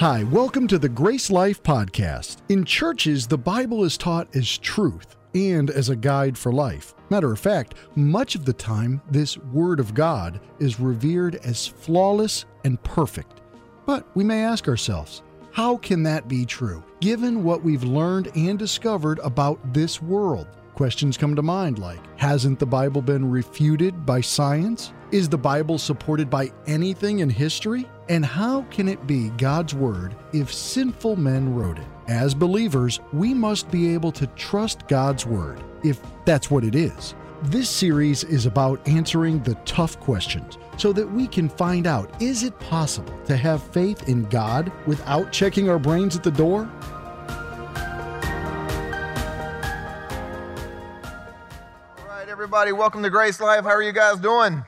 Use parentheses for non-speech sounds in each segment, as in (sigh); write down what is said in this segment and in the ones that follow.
Hi, welcome to the Grace Life Podcast. In churches, the Bible is taught as truth and as a guide for life. Matter of fact, much of the time, this Word of God is revered as flawless and perfect. But we may ask ourselves, how can that be true, given what we've learned and discovered about this world? Questions come to mind like Hasn't the Bible been refuted by science? Is the Bible supported by anything in history? And how can it be God's Word if sinful men wrote it? As believers, we must be able to trust God's Word, if that's what it is. This series is about answering the tough questions so that we can find out is it possible to have faith in God without checking our brains at the door? All right, everybody. Welcome to Grace Life. How are you guys doing?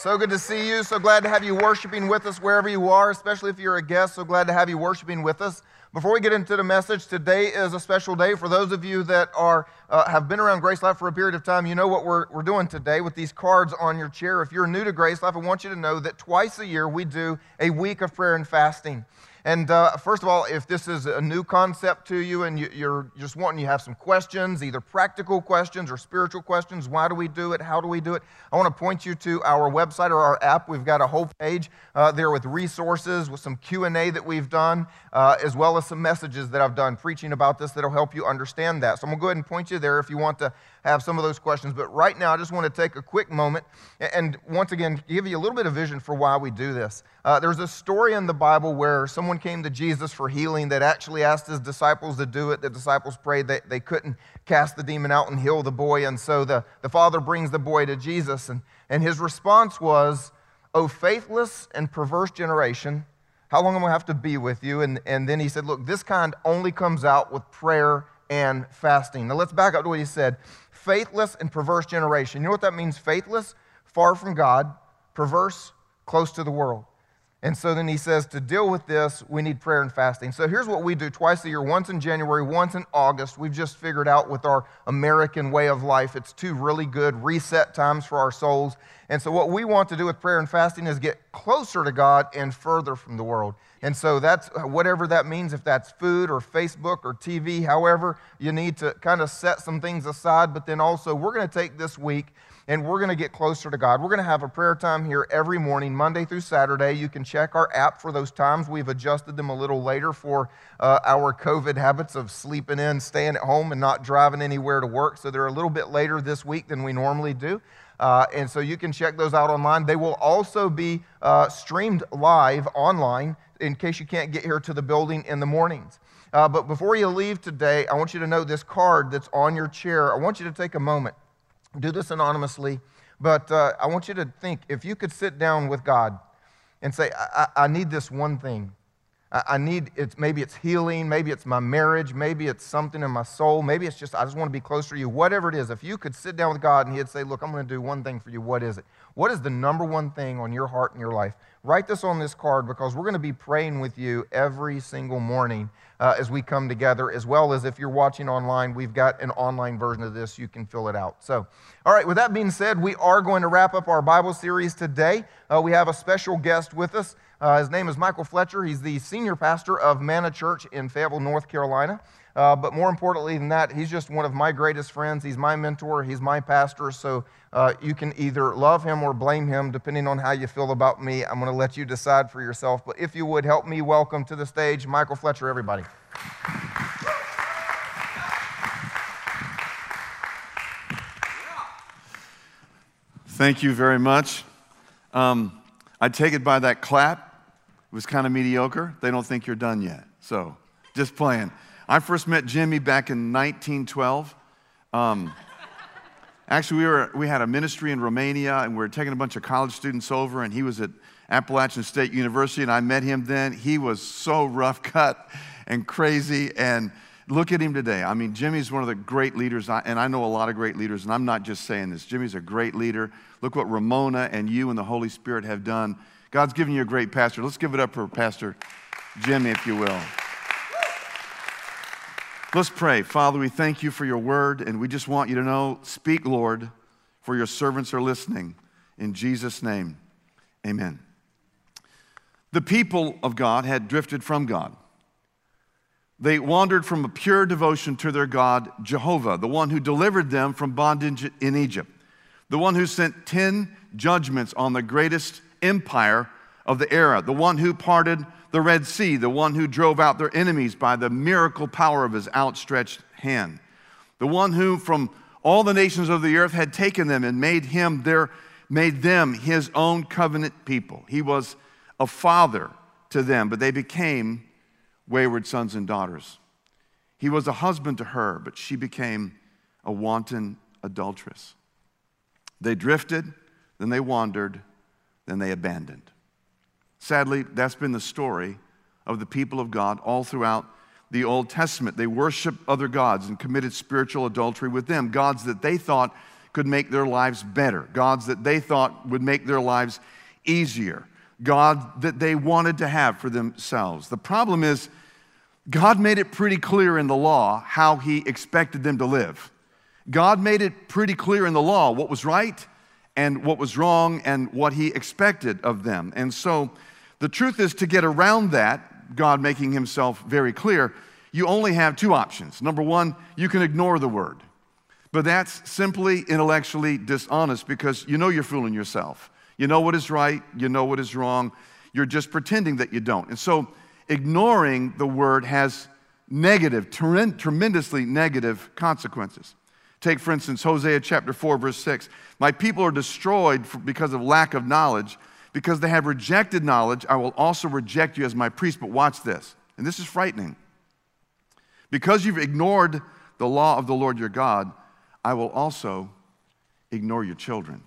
So good to see you. So glad to have you worshiping with us wherever you are, especially if you're a guest. So glad to have you worshiping with us. Before we get into the message, today is a special day. For those of you that are uh, have been around Grace Life for a period of time, you know what we're, we're doing today with these cards on your chair. If you're new to Grace Life, I want you to know that twice a year we do a week of prayer and fasting. And uh, first of all, if this is a new concept to you and you, are just wanting, you have some questions, either practical questions or spiritual questions, why do we do it? How do we do it? I want to point you to our website or our app. We've got a whole page uh, there with resources, with some Q&A that we've done, uh, as well as some messages that I've done preaching about this that'll help you understand that. So I'm going to go ahead and point you there if you want to have some of those questions. But right now, I just want to take a quick moment and once again give you a little bit of vision for why we do this. Uh, there's a story in the Bible where someone came to Jesus for healing that actually asked his disciples to do it. The disciples prayed that they couldn't cast the demon out and heal the boy. And so the, the father brings the boy to Jesus. And, and his response was, O faithless and perverse generation, how long am I going to have to be with you? And, and then he said, Look, this kind only comes out with prayer and fasting. Now let's back up to what he said faithless and perverse generation. You know what that means? Faithless, far from God, perverse, close to the world. And so then he says to deal with this, we need prayer and fasting. So here's what we do twice a year once in January, once in August. We've just figured out with our American way of life, it's two really good reset times for our souls. And so what we want to do with prayer and fasting is get closer to God and further from the world. And so that's uh, whatever that means, if that's food or Facebook or TV, however, you need to kind of set some things aside. But then also, we're going to take this week and we're going to get closer to God. We're going to have a prayer time here every morning, Monday through Saturday. You can check our app for those times. We've adjusted them a little later for uh, our COVID habits of sleeping in, staying at home, and not driving anywhere to work. So they're a little bit later this week than we normally do. Uh, and so you can check those out online. They will also be uh, streamed live online in case you can't get here to the building in the mornings. Uh, but before you leave today, I want you to know this card that's on your chair. I want you to take a moment do this anonymously, but uh, I want you to think if you could sit down with God and say, I, I need this one thing. I, I need it's maybe it's healing, maybe it's my marriage, maybe it's something in my soul, maybe it's just I just want to be closer to you. Whatever it is, if you could sit down with God and He'd say, Look, I'm going to do one thing for you. What is it? What is the number one thing on your heart and your life? Write this on this card because we're going to be praying with you every single morning uh, as we come together, as well as if you're watching online, we've got an online version of this. You can fill it out. So, all right, with that being said, we are going to wrap up our Bible series today. Uh, we have a special guest with us. Uh, his name is Michael Fletcher. He's the senior pastor of Manna Church in Fayetteville, North Carolina. Uh, but more importantly than that, he's just one of my greatest friends. He's my mentor, he's my pastor. So uh, you can either love him or blame him, depending on how you feel about me. I'm going to let you decide for yourself. But if you would help me welcome to the stage Michael Fletcher, everybody. Thank you very much. Um, I take it by that clap. It was kind of mediocre. They don't think you're done yet. So, just playing. I first met Jimmy back in 1912. Um, actually, we, were, we had a ministry in Romania, and we were taking a bunch of college students over, and he was at Appalachian State University, and I met him then. He was so rough cut and crazy, and look at him today. I mean, Jimmy's one of the great leaders, and I know a lot of great leaders, and I'm not just saying this. Jimmy's a great leader. Look what Ramona and you and the Holy Spirit have done. God's given you a great pastor. Let's give it up for Pastor Jimmy, if you will. Let's pray. Father, we thank you for your word, and we just want you to know speak, Lord, for your servants are listening. In Jesus' name, amen. The people of God had drifted from God. They wandered from a pure devotion to their God, Jehovah, the one who delivered them from bondage in Egypt, the one who sent 10 judgments on the greatest empire of the era, the one who parted the Red Sea, the one who drove out their enemies by the miracle power of his outstretched hand, the one who from all the nations of the earth had taken them and made him their made them his own covenant people. He was a father to them, but they became wayward sons and daughters. He was a husband to her, but she became a wanton adulteress. They drifted, then they wandered, then they abandoned. Sadly, that's been the story of the people of God all throughout the Old Testament. They worshiped other gods and committed spiritual adultery with them, gods that they thought could make their lives better, gods that they thought would make their lives easier, God that they wanted to have for themselves. The problem is, God made it pretty clear in the law how He expected them to live. God made it pretty clear in the law what was right and what was wrong and what He expected of them. And so the truth is to get around that, God making Himself very clear, you only have two options. Number one, you can ignore the word. But that's simply intellectually dishonest because you know you're fooling yourself. You know what is right, you know what is wrong. You're just pretending that you don't. And so ignoring the word has negative, tremendously negative consequences. Take, for instance, Hosea chapter 4, verse 6. My people are destroyed because of lack of knowledge. Because they have rejected knowledge, I will also reject you as my priest. But watch this, and this is frightening. Because you've ignored the law of the Lord your God, I will also ignore your children.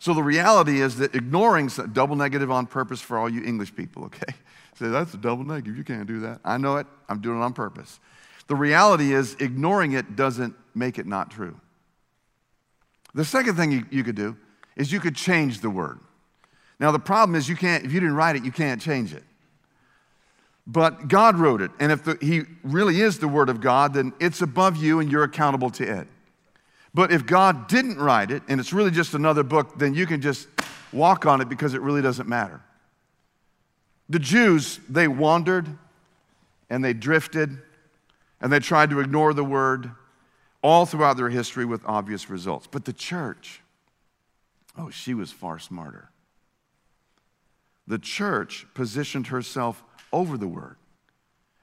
So the reality is that ignoring double negative on purpose for all you English people, okay? (laughs) Say, that's a double negative. You can't do that. I know it. I'm doing it on purpose. The reality is, ignoring it doesn't make it not true. The second thing you, you could do is you could change the word. Now, the problem is, you can't, if you didn't write it, you can't change it. But God wrote it. And if the, He really is the Word of God, then it's above you and you're accountable to it. But if God didn't write it and it's really just another book, then you can just walk on it because it really doesn't matter. The Jews, they wandered and they drifted and they tried to ignore the word all throughout their history with obvious results. But the church, oh, she was far smarter. The church positioned herself over the word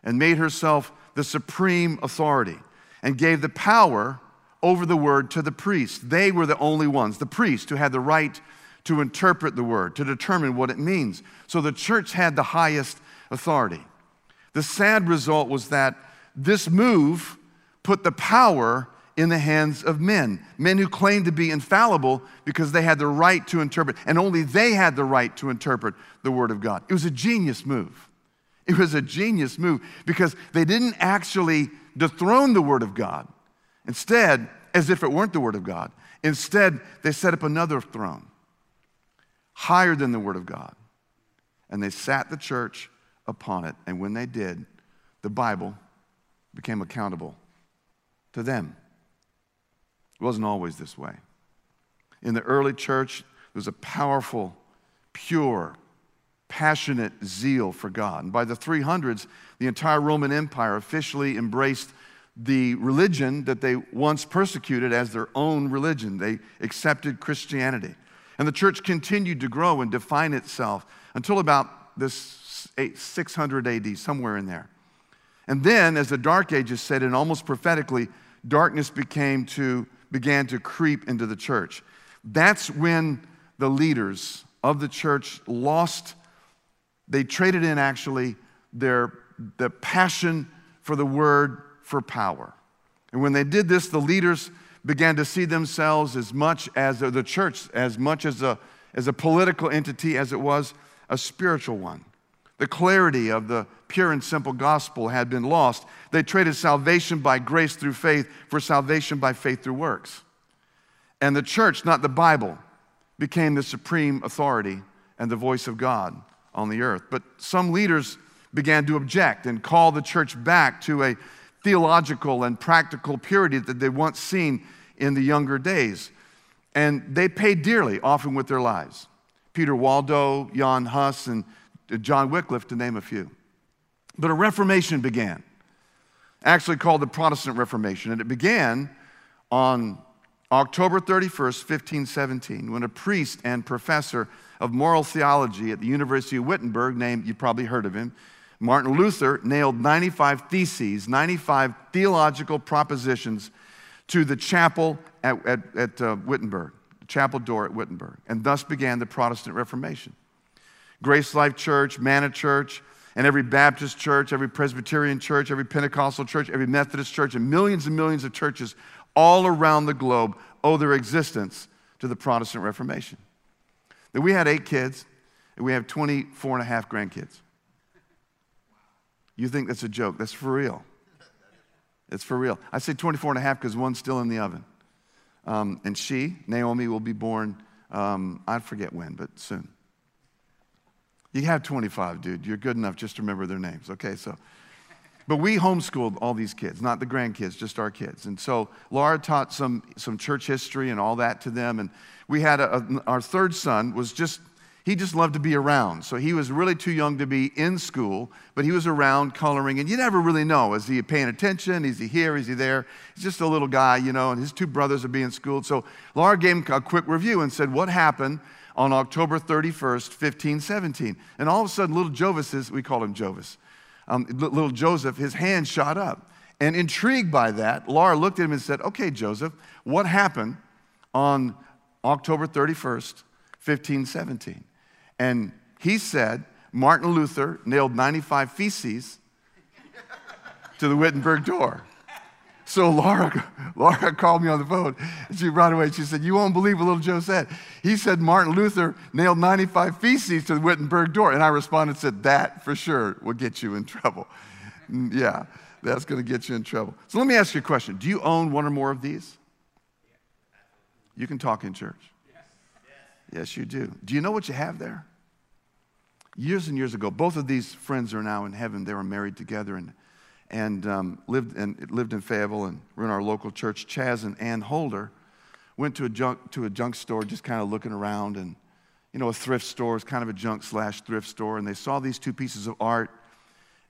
and made herself the supreme authority and gave the power over the word to the priest. They were the only ones, the priest, who had the right to interpret the word, to determine what it means. So the church had the highest authority. The sad result was that this move put the power in the hands of men, men who claimed to be infallible because they had the right to interpret, and only they had the right to interpret the Word of God. It was a genius move. It was a genius move because they didn't actually dethrone the Word of God. Instead, as if it weren't the Word of God, instead, they set up another throne higher than the Word of God. And they sat the church upon it. And when they did, the Bible became accountable to them. It wasn't always this way. In the early church, there was a powerful, pure, passionate zeal for God. And by the 300s, the entire Roman Empire officially embraced the religion that they once persecuted as their own religion. They accepted Christianity. And the church continued to grow and define itself until about this 600 AD, somewhere in there. And then, as the Dark Ages set in almost prophetically, darkness became to, began to creep into the church. That's when the leaders of the church lost, they traded in actually their the passion for the word for power. And when they did this, the leaders began to see themselves as much as the church, as much as a, as a political entity as it was a spiritual one. The clarity of the pure and simple gospel had been lost. They traded salvation by grace through faith for salvation by faith through works. And the church, not the Bible, became the supreme authority and the voice of God on the earth. But some leaders began to object and call the church back to a theological and practical purity that they'd once seen in the younger days. And they paid dearly, often with their lives. Peter Waldo, Jan Hus, and John Wycliffe, to name a few. But a Reformation began, actually called the Protestant Reformation, and it began on October 31st, 1517, when a priest and professor of moral theology at the University of Wittenberg, named, you probably heard of him, Martin Luther, nailed 95 theses, 95 theological propositions to the chapel at, at, at uh, Wittenberg, the chapel door at Wittenberg, and thus began the Protestant Reformation. Grace Life Church, Manna Church, and every Baptist church, every Presbyterian church, every Pentecostal church, every Methodist church, and millions and millions of churches all around the globe owe their existence to the Protestant Reformation. That we had eight kids, and we have 24 and a half grandkids. You think that's a joke? That's for real. It's for real. I say 24 and a half because one's still in the oven. Um, and she, Naomi, will be born, um, I forget when, but soon. You have 25, dude. You're good enough just remember their names. Okay, so. But we homeschooled all these kids, not the grandkids, just our kids. And so Laura taught some, some church history and all that to them. And we had a, a, our third son was just he just loved to be around. So he was really too young to be in school, but he was around coloring, and you never really know is he paying attention? Is he here? Is he there? He's just a little guy, you know, and his two brothers are being schooled. So Laura gave him a quick review and said, What happened on October 31st, 1517? And all of a sudden, little Jovis is, we call him Jovis, um, little Joseph, his hand shot up. And intrigued by that, Laura looked at him and said, Okay, Joseph, what happened on October 31st, 1517? And he said Martin Luther nailed 95 feces to the Wittenberg door. So Laura, Laura called me on the phone. And she right away, she said, You won't believe what little Joe said. He said Martin Luther nailed 95 feces to the Wittenberg door. And I responded said, That for sure will get you in trouble. Mm, yeah, that's going to get you in trouble. So let me ask you a question. Do you own one or more of these? You can talk in church. Yes, you do. Do you know what you have there? years and years ago, both of these friends are now in heaven. They were married together and, and um, lived, and lived in Fayetteville and were in our local church. Chaz and Ann Holder went to a junk, to a junk store just kind of looking around and, you know, a thrift store is kind of a junk slash thrift store. And they saw these two pieces of art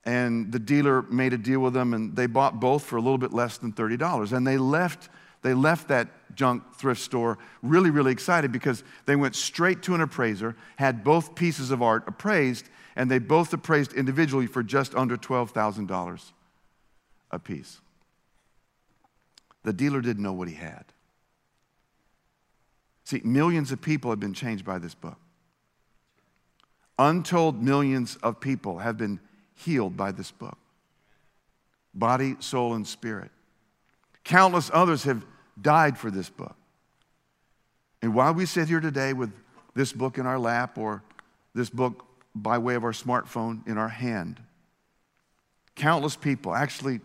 and the dealer made a deal with them and they bought both for a little bit less than $30. And they left, they left that junk thrift store really, really excited because they went straight to an appraiser, had both pieces of art appraised, and they both appraised individually for just under $12,000 a piece. The dealer didn't know what he had. See, millions of people have been changed by this book. Untold millions of people have been healed by this book body, soul, and spirit. Countless others have died for this book. And while we sit here today with this book in our lap or this book by way of our smartphone in our hand, countless people, actually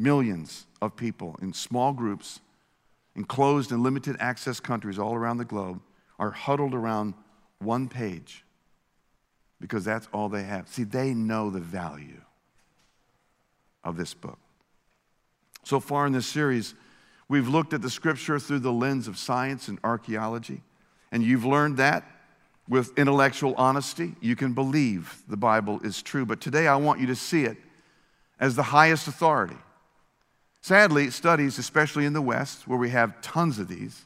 millions of people in small groups, enclosed and limited access countries all around the globe, are huddled around one page because that's all they have. See, they know the value of this book. So far in this series, We've looked at the scripture through the lens of science and archaeology, and you've learned that with intellectual honesty, you can believe the Bible is true. But today I want you to see it as the highest authority. Sadly, studies, especially in the West, where we have tons of these,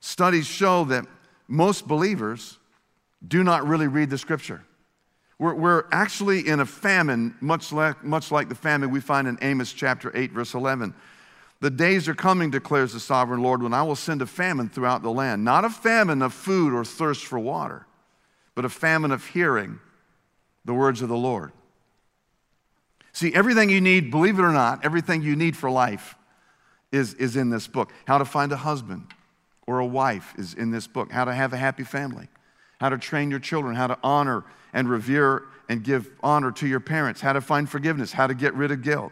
studies show that most believers do not really read the scripture. We're, we're actually in a famine, much like, much like the famine we find in Amos chapter 8, verse 11. The days are coming, declares the sovereign Lord, when I will send a famine throughout the land. Not a famine of food or thirst for water, but a famine of hearing the words of the Lord. See, everything you need, believe it or not, everything you need for life is, is in this book. How to find a husband or a wife is in this book. How to have a happy family. How to train your children. How to honor and revere and give honor to your parents. How to find forgiveness. How to get rid of guilt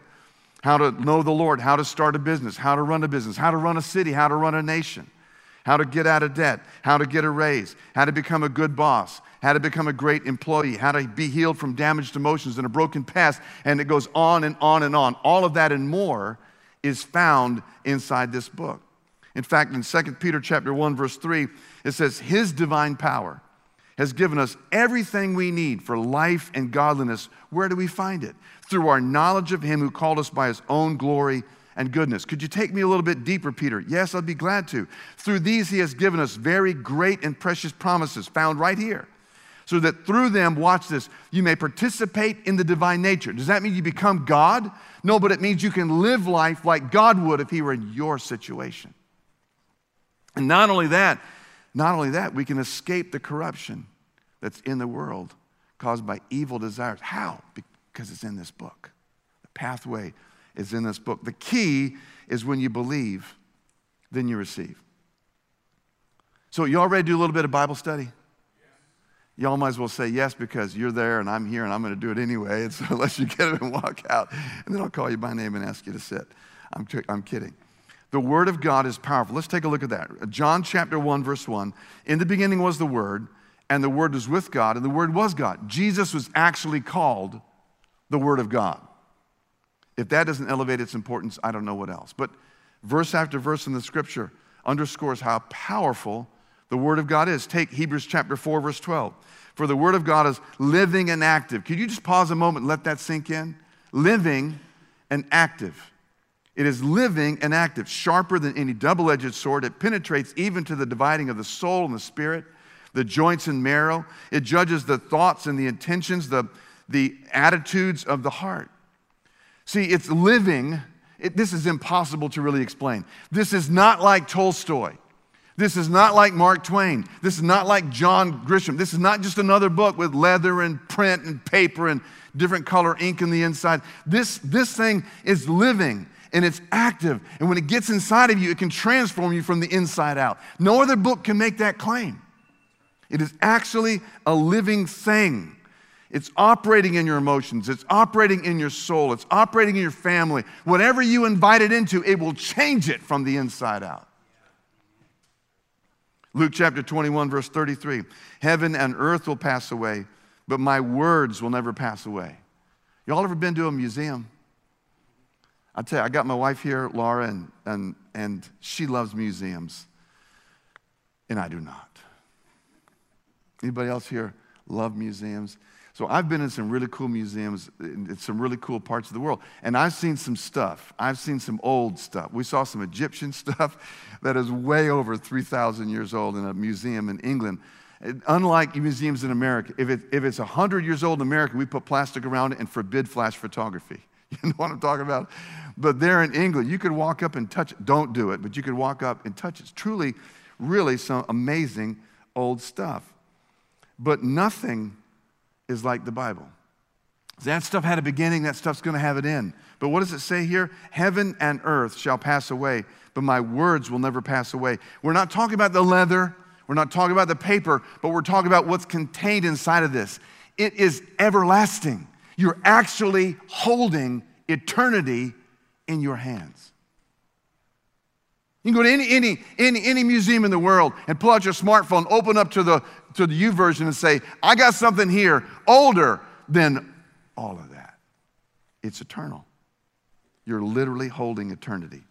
how to know the Lord, how to start a business, how to run a business, how to run a city, how to run a nation, how to get out of debt, how to get a raise, how to become a good boss, how to become a great employee, how to be healed from damaged emotions and a broken past, and it goes on and on and on. All of that and more is found inside this book. In fact, in 2 Peter chapter 1 verse 3, it says his divine power has given us everything we need for life and godliness. Where do we find it? Through our knowledge of Him who called us by His own glory and goodness. Could you take me a little bit deeper, Peter? Yes, I'd be glad to. Through these, He has given us very great and precious promises found right here. So that through them, watch this, you may participate in the divine nature. Does that mean you become God? No, but it means you can live life like God would if He were in your situation. And not only that, not only that, we can escape the corruption that's in the world caused by evil desires. How? Because it's in this book. The pathway is in this book. The key is when you believe, then you receive. So, you all ready to do a little bit of Bible study? Y'all might as well say yes because you're there and I'm here and I'm going to do it anyway. And (laughs) so, unless you get up and walk out, and then I'll call you by name and ask you to sit. I'm, I'm kidding. The Word of God is powerful. Let's take a look at that. John chapter 1, verse 1. In the beginning was the Word, and the Word was with God, and the Word was God. Jesus was actually called the Word of God. If that doesn't elevate its importance, I don't know what else. But verse after verse in the scripture underscores how powerful the Word of God is. Take Hebrews chapter 4, verse 12. For the Word of God is living and active. Could you just pause a moment and let that sink in? Living and active. It is living and active, sharper than any double edged sword. It penetrates even to the dividing of the soul and the spirit, the joints and marrow. It judges the thoughts and the intentions, the, the attitudes of the heart. See, it's living. It, this is impossible to really explain. This is not like Tolstoy. This is not like Mark Twain. This is not like John Grisham. This is not just another book with leather and print and paper and different color ink in the inside. This, this thing is living and it's active. And when it gets inside of you, it can transform you from the inside out. No other book can make that claim. It is actually a living thing. It's operating in your emotions, it's operating in your soul, it's operating in your family. Whatever you invite it into, it will change it from the inside out. Luke chapter 21, verse 33 Heaven and earth will pass away, but my words will never pass away. Y'all ever been to a museum? I tell you, I got my wife here, Laura, and, and, and she loves museums, and I do not. Anybody else here love museums? So I've been in some really cool museums in some really cool parts of the world, and I've seen some stuff. I've seen some old stuff. We saw some Egyptian (laughs) stuff that is way over 3,000 years old in a museum in England. Unlike museums in America, if, it, if it's 100 years old in America, we put plastic around it and forbid flash photography. (laughs) You know what I'm talking about? But there in England, you could walk up and touch it. Don't do it, but you could walk up and touch it. It's truly, really some amazing old stuff. But nothing is like the Bible. That stuff had a beginning, that stuff's going to have an end. But what does it say here? Heaven and earth shall pass away, but my words will never pass away. We're not talking about the leather, we're not talking about the paper, but we're talking about what's contained inside of this. It is everlasting. You're actually holding eternity in your hands. You can go to any, any, any, any museum in the world and pull out your smartphone, open up to the, to the U YouVersion and say, I got something here older than all of that. It's eternal. You're literally holding eternity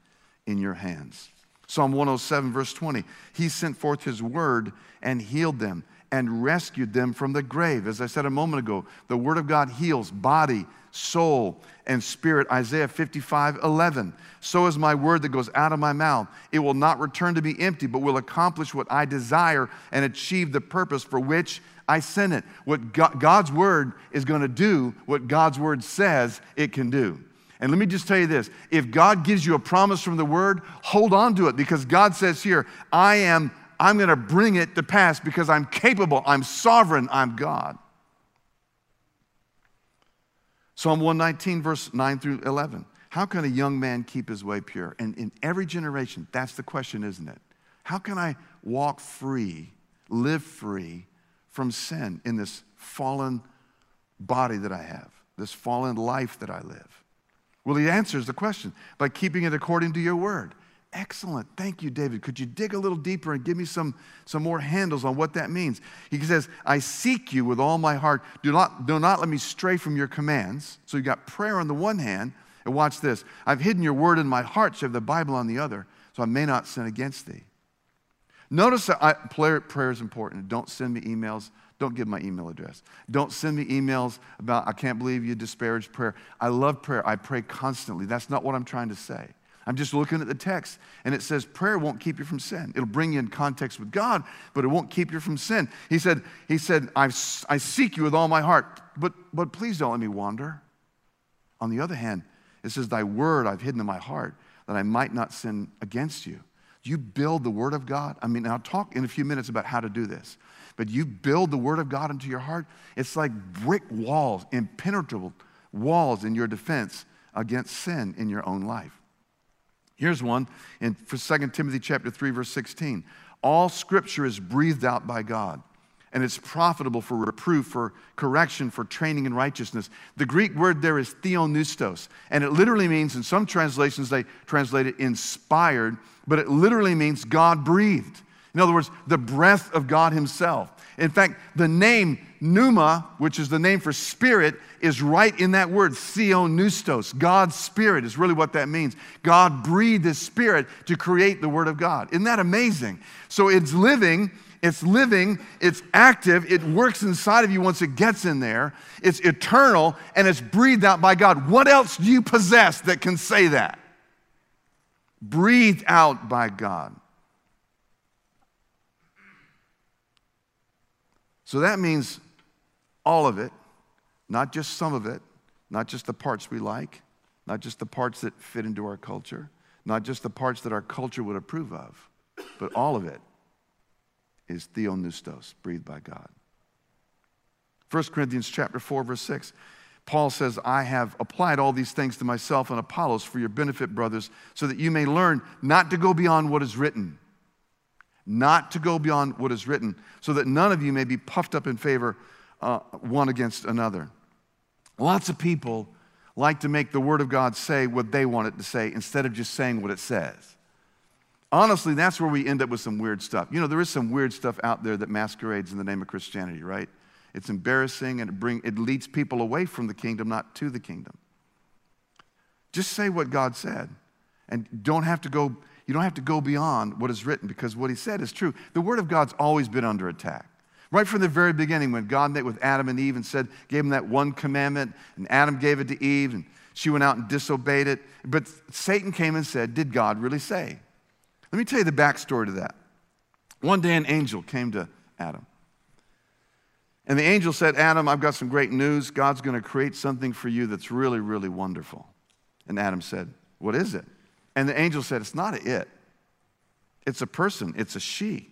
in your hands. Psalm 107, verse 20 He sent forth His word and healed them and rescued them from the grave. As I said a moment ago, the word of God heals body, soul, and spirit. Isaiah 55 11. So is my word that goes out of my mouth. It will not return to me empty, but will accomplish what I desire and achieve the purpose for which I sent it. What God's word is going to do, what God's word says it can do. And let me just tell you this if God gives you a promise from the word, hold on to it because God says here, I am, I'm going to bring it to pass because I'm capable, I'm sovereign, I'm God. Psalm 119, verse 9 through 11. How can a young man keep his way pure? And in every generation, that's the question, isn't it? How can I walk free, live free from sin in this fallen body that I have, this fallen life that I live? Well, he answers the question by keeping it according to your word. Excellent. Thank you, David. Could you dig a little deeper and give me some, some more handles on what that means? He says, I seek you with all my heart. Do not, do not let me stray from your commands. So you got prayer on the one hand, and watch this. I've hidden your word in my heart, so you have the Bible on the other, so I may not sin against thee. Notice that I, prayer, prayer is important. Don't send me emails. Don't give my email address. Don't send me emails about, I can't believe you disparaged prayer. I love prayer. I pray constantly. That's not what I'm trying to say. I'm just looking at the text, and it says prayer won't keep you from sin. It'll bring you in context with God, but it won't keep you from sin. He said, he said I, I seek you with all my heart, but, but please don't let me wander. On the other hand, it says, Thy word I've hidden in my heart that I might not sin against you. You build the word of God. I mean, I'll talk in a few minutes about how to do this, but you build the word of God into your heart. It's like brick walls, impenetrable walls in your defense against sin in your own life. Here's one in for 2 Timothy chapter 3 verse 16. All scripture is breathed out by God and it's profitable for reproof, for correction, for training in righteousness. The Greek word there is theopneustos, and it literally means, in some translations, they translate it inspired, but it literally means God breathed. In other words, the breath of God Himself. In fact, the name pneuma, which is the name for spirit, is right in that word, theopneustos. God's spirit is really what that means. God breathed His spirit to create the Word of God. Isn't that amazing? So it's living, it's living, it's active, it works inside of you once it gets in there, it's eternal, and it's breathed out by God. What else do you possess that can say that? Breathed out by God. So that means all of it, not just some of it, not just the parts we like, not just the parts that fit into our culture, not just the parts that our culture would approve of, but all of it is theopneustos, breathed by God. 1 Corinthians chapter 4, verse 6. Paul says, I have applied all these things to myself and Apollos for your benefit, brothers, so that you may learn not to go beyond what is written not to go beyond what is written, so that none of you may be puffed up in favor uh, one against another. Lots of people like to make the Word of God say what they want it to say instead of just saying what it says. Honestly, that's where we end up with some weird stuff. You know, there is some weird stuff out there that masquerades in the name of Christianity, right? It's embarrassing and it, bring, it leads people away from the kingdom, not to the kingdom. Just say what God said and don't have to go you don't have to go beyond what is written because what he said is true. The Word of God's always been under attack. Right from the very beginning, when God met with Adam and Eve and said, gave them that one commandment, and Adam gave it to Eve, and she went out and disobeyed it. But Satan came and said, Did God really say? Let me tell you the backstory to that. One day, an angel came to Adam. And the angel said, Adam, I've got some great news. God's going to create something for you that's really, really wonderful. And Adam said, What is it? And the angel said, It's not a it, it's a person, it's a she.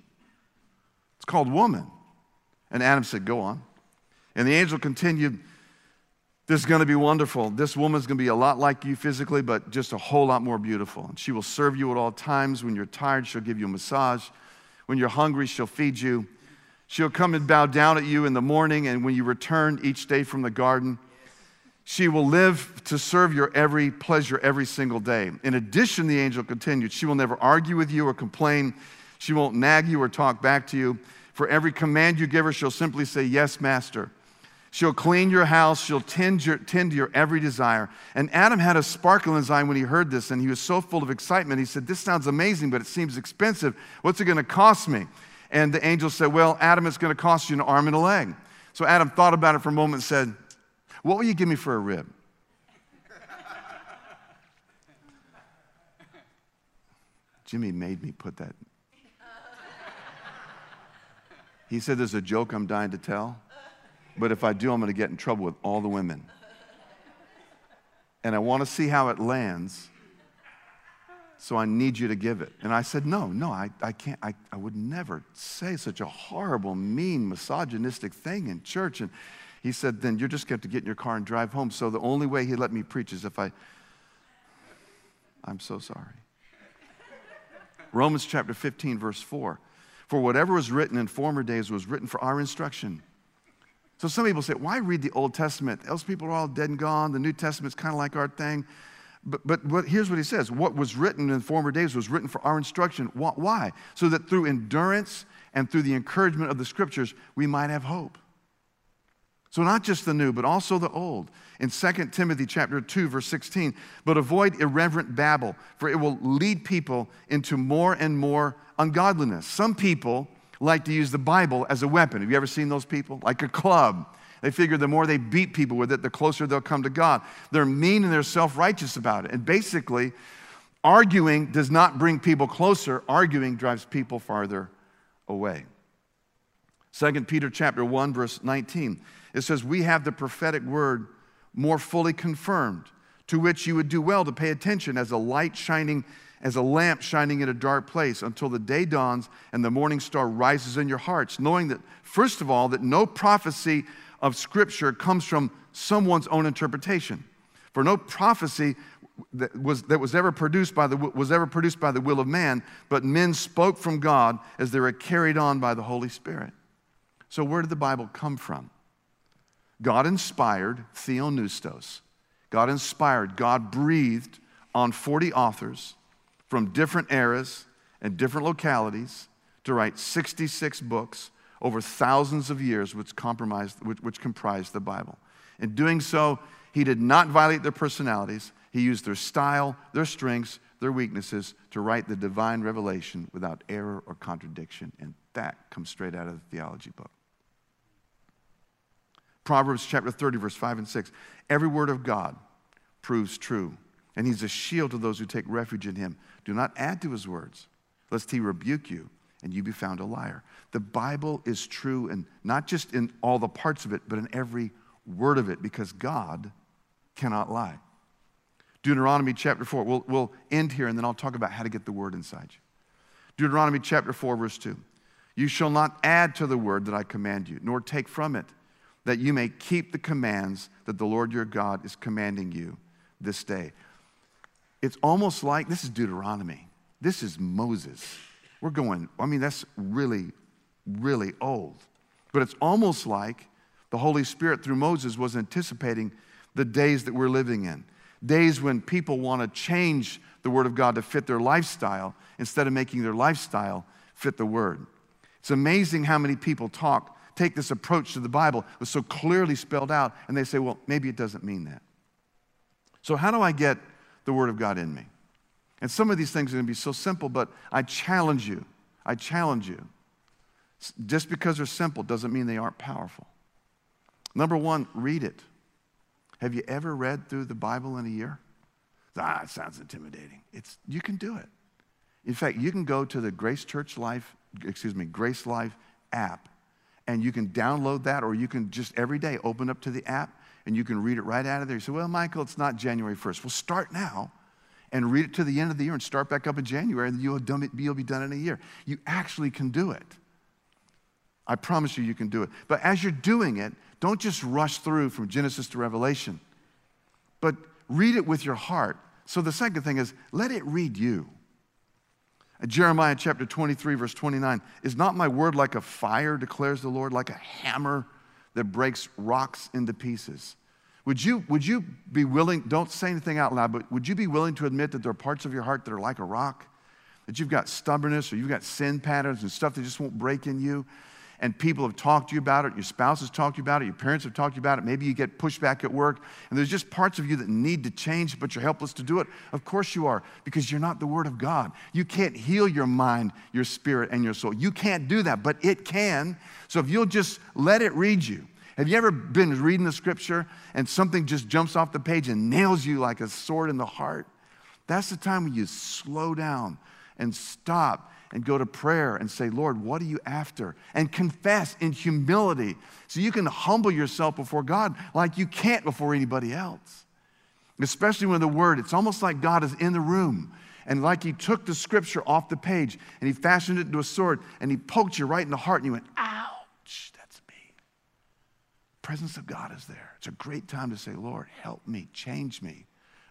It's called woman. And Adam said, Go on. And the angel continued, This is going to be wonderful. This woman's going to be a lot like you physically, but just a whole lot more beautiful. And she will serve you at all times. When you're tired, she'll give you a massage. When you're hungry, she'll feed you. She'll come and bow down at you in the morning, and when you return each day from the garden, she will live to serve your every pleasure every single day. In addition, the angel continued, she will never argue with you or complain. She won't nag you or talk back to you. For every command you give her, she'll simply say, Yes, Master. She'll clean your house. She'll tend, your, tend to your every desire. And Adam had a sparkle in his eye when he heard this, and he was so full of excitement. He said, This sounds amazing, but it seems expensive. What's it going to cost me? And the angel said, Well, Adam, it's going to cost you an arm and a leg. So Adam thought about it for a moment and said, what will you give me for a rib? (laughs) Jimmy made me put that. He said, There's a joke I'm dying to tell, but if I do, I'm going to get in trouble with all the women. And I want to see how it lands, so I need you to give it. And I said, No, no, I, I can't. I, I would never say such a horrible, mean, misogynistic thing in church. And he said, Then you're just going to get in your car and drive home. So the only way he let me preach is if I. I'm so sorry. Romans chapter 15, verse 4. For whatever was written in former days was written for our instruction. So some people say, why read the Old Testament? Else people are all dead and gone. The New Testament's kind of like our thing. But, but what, here's what he says What was written in former days was written for our instruction. Why? So that through endurance and through the encouragement of the scriptures, we might have hope. So not just the new, but also the old. In 2 Timothy chapter 2 verse 16, but avoid irreverent babble, for it will lead people into more and more ungodliness. Some people like to use the Bible as a weapon. Have you ever seen those people? Like a club. They figure the more they beat people with it, the closer they'll come to God. They're mean and they're self righteous about it. And basically, arguing does not bring people closer, arguing drives people farther away. 2 Peter chapter 1 verse 19 it says, We have the prophetic word more fully confirmed, to which you would do well to pay attention as a light shining, as a lamp shining in a dark place until the day dawns and the morning star rises in your hearts, knowing that, first of all, that no prophecy of Scripture comes from someone's own interpretation. For no prophecy that was, that was ever produced by the was ever produced by the will of man, but men spoke from God as they were carried on by the Holy Spirit. So where did the Bible come from? God inspired theopneustos. God inspired, God breathed on 40 authors from different eras and different localities to write 66 books over thousands of years, which, compromised, which, which comprised the Bible. In doing so, he did not violate their personalities. He used their style, their strengths, their weaknesses to write the divine revelation without error or contradiction. And that comes straight out of the theology book. Proverbs chapter 30, verse 5 and 6. Every word of God proves true, and he's a shield to those who take refuge in him. Do not add to his words, lest he rebuke you and you be found a liar. The Bible is true, and not just in all the parts of it, but in every word of it, because God cannot lie. Deuteronomy chapter 4. We'll, we'll end here, and then I'll talk about how to get the word inside you. Deuteronomy chapter 4, verse 2. You shall not add to the word that I command you, nor take from it that you may keep the commands that the Lord your God is commanding you this day. It's almost like this is Deuteronomy. This is Moses. We're going, I mean, that's really, really old. But it's almost like the Holy Spirit through Moses was anticipating the days that we're living in. Days when people want to change the Word of God to fit their lifestyle instead of making their lifestyle fit the Word. It's amazing how many people talk take this approach to the Bible was so clearly spelled out, and they say, well, maybe it doesn't mean that. So, how do I get the Word of God in me? And some of these things are going to be so simple, but I challenge you. I challenge you. Just because they're simple doesn't mean they aren't powerful. Number one, read it. Have you ever read through the Bible in a year? Ah, it sounds intimidating. It's, you can do it. In fact, you can go to the Grace Church Life, excuse me, Grace Life app and you can download that, or you can just every day open up to the app and you can read it right out of there. You say, Well, Michael, it's not January 1st. Well, start now and read it to the end of the year and start back up in January, and you'll, it, you'll be done in a year. You actually can do it. I promise you, you can do it. But as you're doing it, don't just rush through from Genesis to Revelation, but read it with your heart. So the second thing is let it read you. Jeremiah chapter 23, verse 29 Is not my word like a fire, declares the Lord, like a hammer that breaks rocks into pieces? Would you, would you be willing, don't say anything out loud, but would you be willing to admit that there are parts of your heart that are like a rock? That you've got stubbornness or you've got sin patterns and stuff that just won't break in you? And people have talked to you about it, your spouse has talked to you about it, your parents have talked to you about it, maybe you get pushback at work, and there's just parts of you that need to change, but you're helpless to do it. Of course you are, because you're not the Word of God. You can't heal your mind, your spirit, and your soul. You can't do that, but it can. So if you'll just let it read you. Have you ever been reading the scripture and something just jumps off the page and nails you like a sword in the heart? That's the time when you slow down and stop and go to prayer and say, Lord, what are you after? And confess in humility so you can humble yourself before God like you can't before anybody else. Especially when the word, it's almost like God is in the room and like he took the scripture off the page and he fashioned it into a sword and he poked you right in the heart and you went, ouch, that's me. Presence of God is there. It's a great time to say, Lord, help me, change me.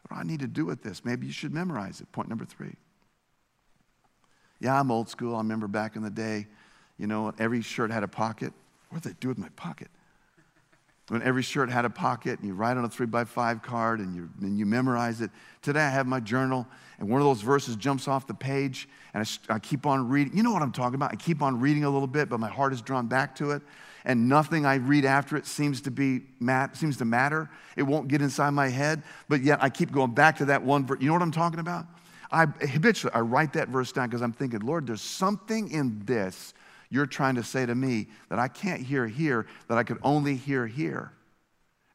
What do I need to do with this? Maybe you should memorize it. Point number three. Yeah, I'm old school. I remember back in the day, you know, every shirt had a pocket. What did they do with my pocket? when every shirt had a pocket and you write on a three by five card and you, and you memorize it. Today I have my journal and one of those verses jumps off the page and I, I keep on reading. You know what I'm talking about? I keep on reading a little bit, but my heart is drawn back to it. And nothing I read after it seems to be mat, seems to matter. It won't get inside my head, but yet I keep going back to that one verse. You know what I'm talking about? I habitually I write that verse down because I'm thinking, Lord, there's something in this you're trying to say to me that I can't hear here, that I could only hear here.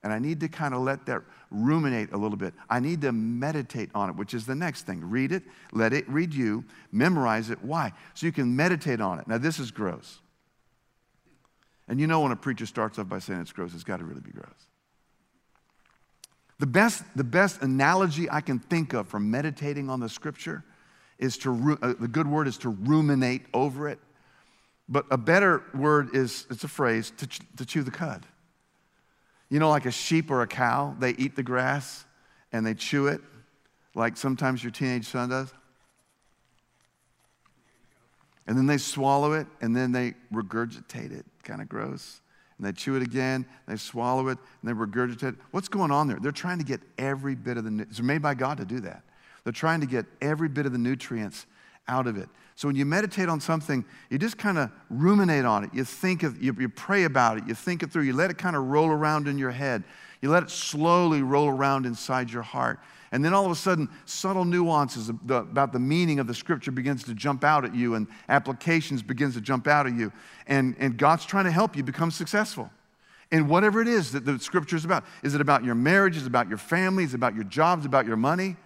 And I need to kind of let that ruminate a little bit. I need to meditate on it, which is the next thing. Read it, let it read you, memorize it. Why? So you can meditate on it. Now, this is gross. And you know when a preacher starts off by saying it's gross, it's got to really be gross. The best, the best analogy I can think of for meditating on the scripture is to, uh, the good word is to ruminate over it. But a better word is, it's a phrase, to, ch- to chew the cud. You know, like a sheep or a cow, they eat the grass and they chew it, like sometimes your teenage son does. And then they swallow it and then they regurgitate it. Kind of gross. And they chew it again, they swallow it, and they regurgitate it. What's going on there? They're trying to get every bit of the, it's made by God to do that. They're trying to get every bit of the nutrients out of it. So when you meditate on something, you just kind of ruminate on it. You think of, you, you pray about it, you think it through, you let it kind of roll around in your head. You let it slowly roll around inside your heart. And then all of a sudden, subtle nuances about the meaning of the scripture begins to jump out at you, and applications begins to jump out at you. And, and God's trying to help you become successful in whatever it is that the scripture is about. Is it about your marriage? Is it about your family? Is it about your jobs? Is about your money?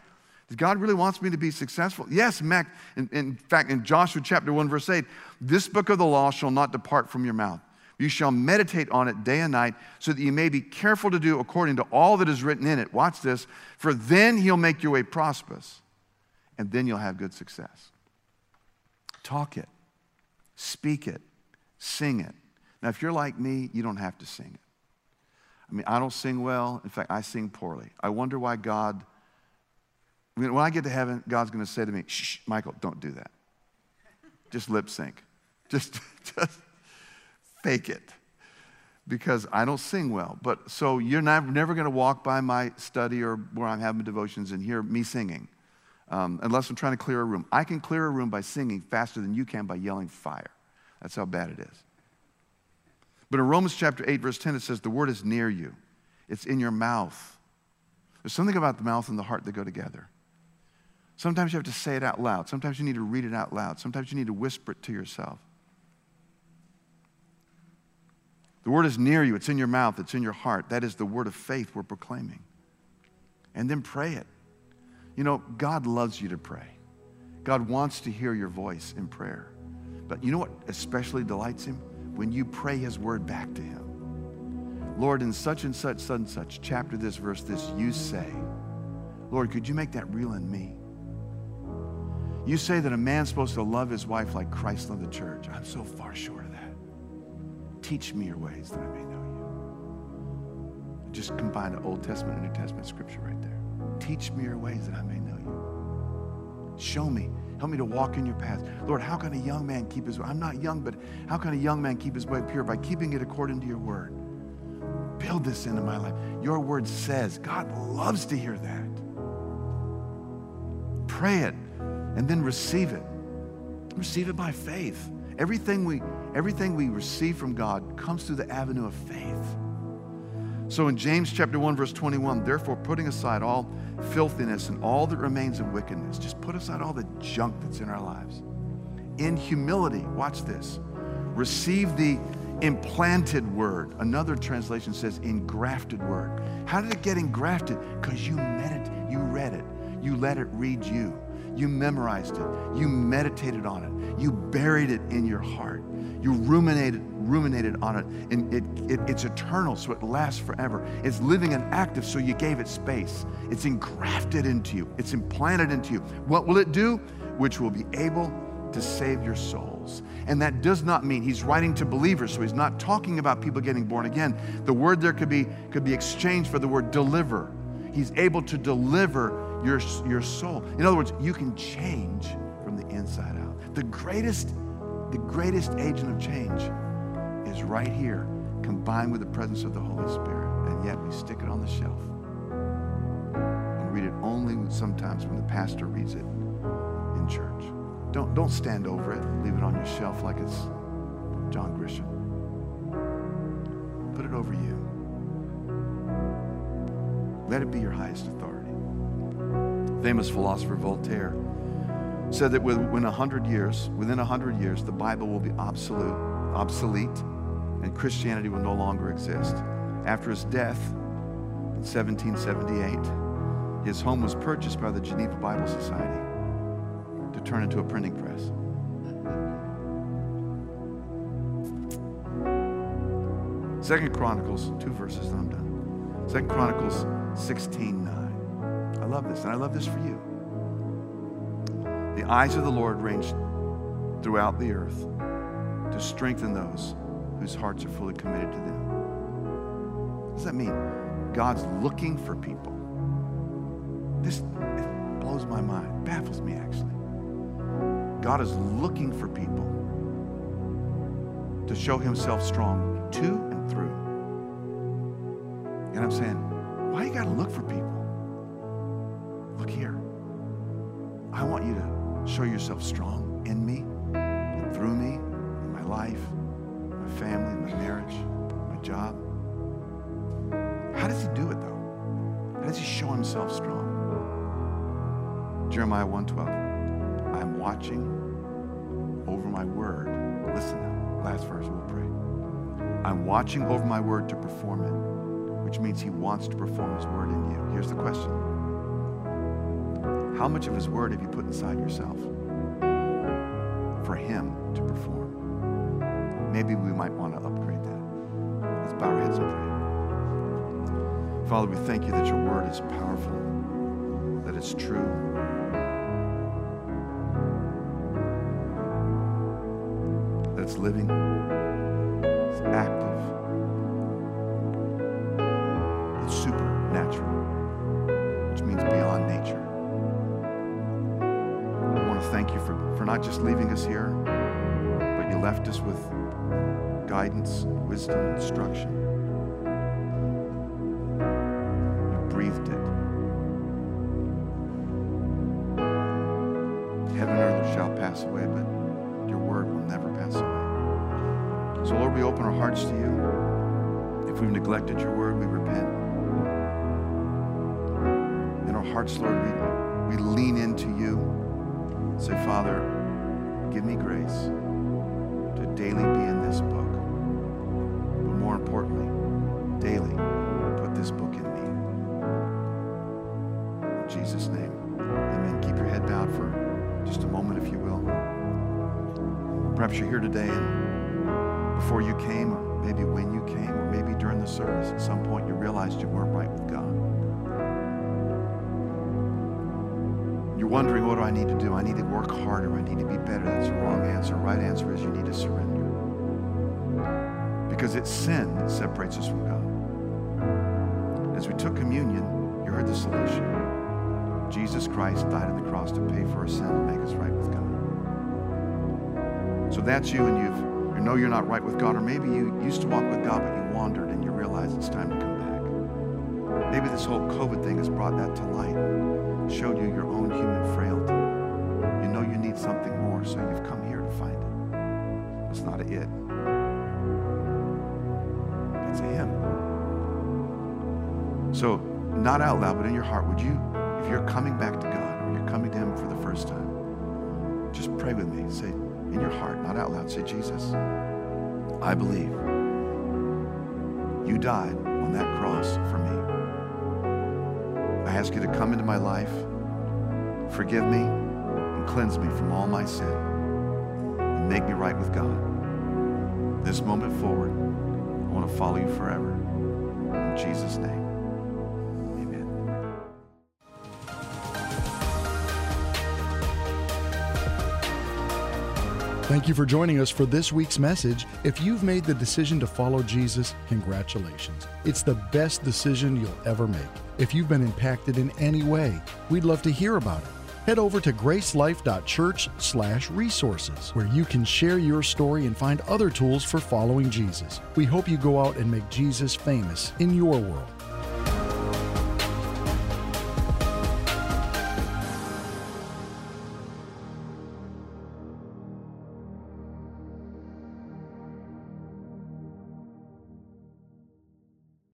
Does God really wants me to be successful? Yes, in, in fact, in Joshua chapter 1, verse 8, this book of the law shall not depart from your mouth. You shall meditate on it day and night, so that you may be careful to do according to all that is written in it. Watch this, for then he'll make your way prosperous, and then you'll have good success. Talk it, speak it, sing it. Now, if you're like me, you don't have to sing it. I mean, I don't sing well. In fact, I sing poorly. I wonder why God when I get to heaven, God's going to say to me, Shh, Michael, don't do that. Just lip sync. Just, (laughs) just fake it. Because I don't sing well. But so you're not, never going to walk by my study or where I'm having devotions and hear me singing. Um, unless I'm trying to clear a room. I can clear a room by singing faster than you can by yelling fire. That's how bad it is. But in Romans chapter 8, verse 10, it says, The word is near you, it's in your mouth. There's something about the mouth and the heart that go together. Sometimes you have to say it out loud. Sometimes you need to read it out loud. Sometimes you need to whisper it to yourself. The word is near you, it's in your mouth, it's in your heart. That is the word of faith we're proclaiming. And then pray it. You know, God loves you to pray. God wants to hear your voice in prayer. But you know what especially delights him? When you pray his word back to him. Lord, in such and such, such and such, chapter this, verse this, you say, Lord, could you make that real in me? You say that a man's supposed to love his wife like Christ loved the church. I'm so far short of that. Teach me your ways that I may know you. Just combine the Old Testament and New Testament scripture right there. Teach me your ways that I may know you. Show me. Help me to walk in your paths. Lord, how can a young man keep his way? I'm not young, but how can a young man keep his way pure? By keeping it according to your word. Build this into my life. Your word says, God loves to hear that. Pray it and then receive it. Receive it by faith. Everything we, everything we receive from God comes through the avenue of faith. So in James chapter 1, verse 21, therefore putting aside all filthiness and all that remains of wickedness, just put aside all the junk that's in our lives. In humility, watch this, receive the implanted word. Another translation says engrafted word. How did it get engrafted? Because you it, you read it, you let it read you. You memorized it. You meditated on it. You buried it in your heart. You ruminated, ruminated on it. And it, it, it's eternal, so it lasts forever. It's living and active, so you gave it space. It's engrafted into you, it's implanted into you. What will it do? Which will be able to save your souls. And that does not mean he's writing to believers, so he's not talking about people getting born again. The word there could be, could be exchanged for the word deliver. He's able to deliver your, your soul. In other words, you can change from the inside out. The greatest, the greatest agent of change is right here combined with the presence of the Holy Spirit, and yet we stick it on the shelf and read it only sometimes when the pastor reads it in church. Don't, don't stand over it, leave it on your shelf like it's John Grisham. Put it over you. Let it be your highest authority. Famous philosopher Voltaire said that within a hundred years, within a hundred years, the Bible will be obsolete, obsolete, and Christianity will no longer exist. After his death in 1778, his home was purchased by the Geneva Bible Society to turn into a printing press. Second Chronicles, two verses, and I'm done. Second Chronicles 16, 9. I love this, and I love this for you. The eyes of the Lord range throughout the earth to strengthen those whose hearts are fully committed to them. What does that mean? God's looking for people. This blows my mind, baffles me actually. God is looking for people to show himself strong to and through. And I'm saying, why you got to look for people? Show yourself strong in me and through me, in my life, my family, my marriage, my job. How does he do it though? How does he show himself strong? Jeremiah 1:12. I'm watching over my word. Listen now, last verse, we'll pray. I'm watching over my word to perform it, which means he wants to perform his word in you. Here's the question. How much of his word have you put inside yourself for him to perform? Maybe we might want to upgrade that. Let's bow our heads and pray. Father, we thank you that your word is powerful, that it's true. That it's living, it's active, just leaving us here, but you left us with guidance, wisdom, instruction. You breathed it. Heaven and earth shall pass away, but your word will never pass away. So, Lord, we open our hearts to you. If we've neglected your word, we repent. In our hearts, Lord, we, we lean into you. Say, Father, give me grace to daily be in this book. But more importantly, daily put this book in me. In Jesus' name, amen. Keep your head bowed for just a moment, if you will. Perhaps you're here today and before you came, or maybe when you came, or maybe during the service, at some point you realized you weren't right with God. Wondering, what do I need to do? I need to work harder. I need to be better. That's the wrong answer. Right answer is you need to surrender. Because it's sin that separates us from God. As we took communion, you heard the solution. Jesus Christ died on the cross to pay for our sin to make us right with God. So that's you, and you've, you know you're not right with God, or maybe you used to walk with God, but you wandered and you realize it's time to come back. Maybe this whole COVID thing has brought that to light, showed you your own human frailty. You know you need something more, so you've come here to find it. It's not a it, it's a him. So, not out loud, but in your heart, would you, if you're coming back to God or you're coming to Him for the first time, just pray with me. Say, in your heart, not out loud, say, Jesus, I believe you died on that cross for me. I ask you to come into my life, forgive me, and cleanse me from all my sin, and make me right with God. This moment forward, I want to follow you forever. In Jesus' name. Thank you for joining us for this week's message. If you've made the decision to follow Jesus, congratulations. It's the best decision you'll ever make. If you've been impacted in any way, we'd love to hear about it. head over to gracelife.church/resources where you can share your story and find other tools for following Jesus. We hope you go out and make Jesus famous in your world.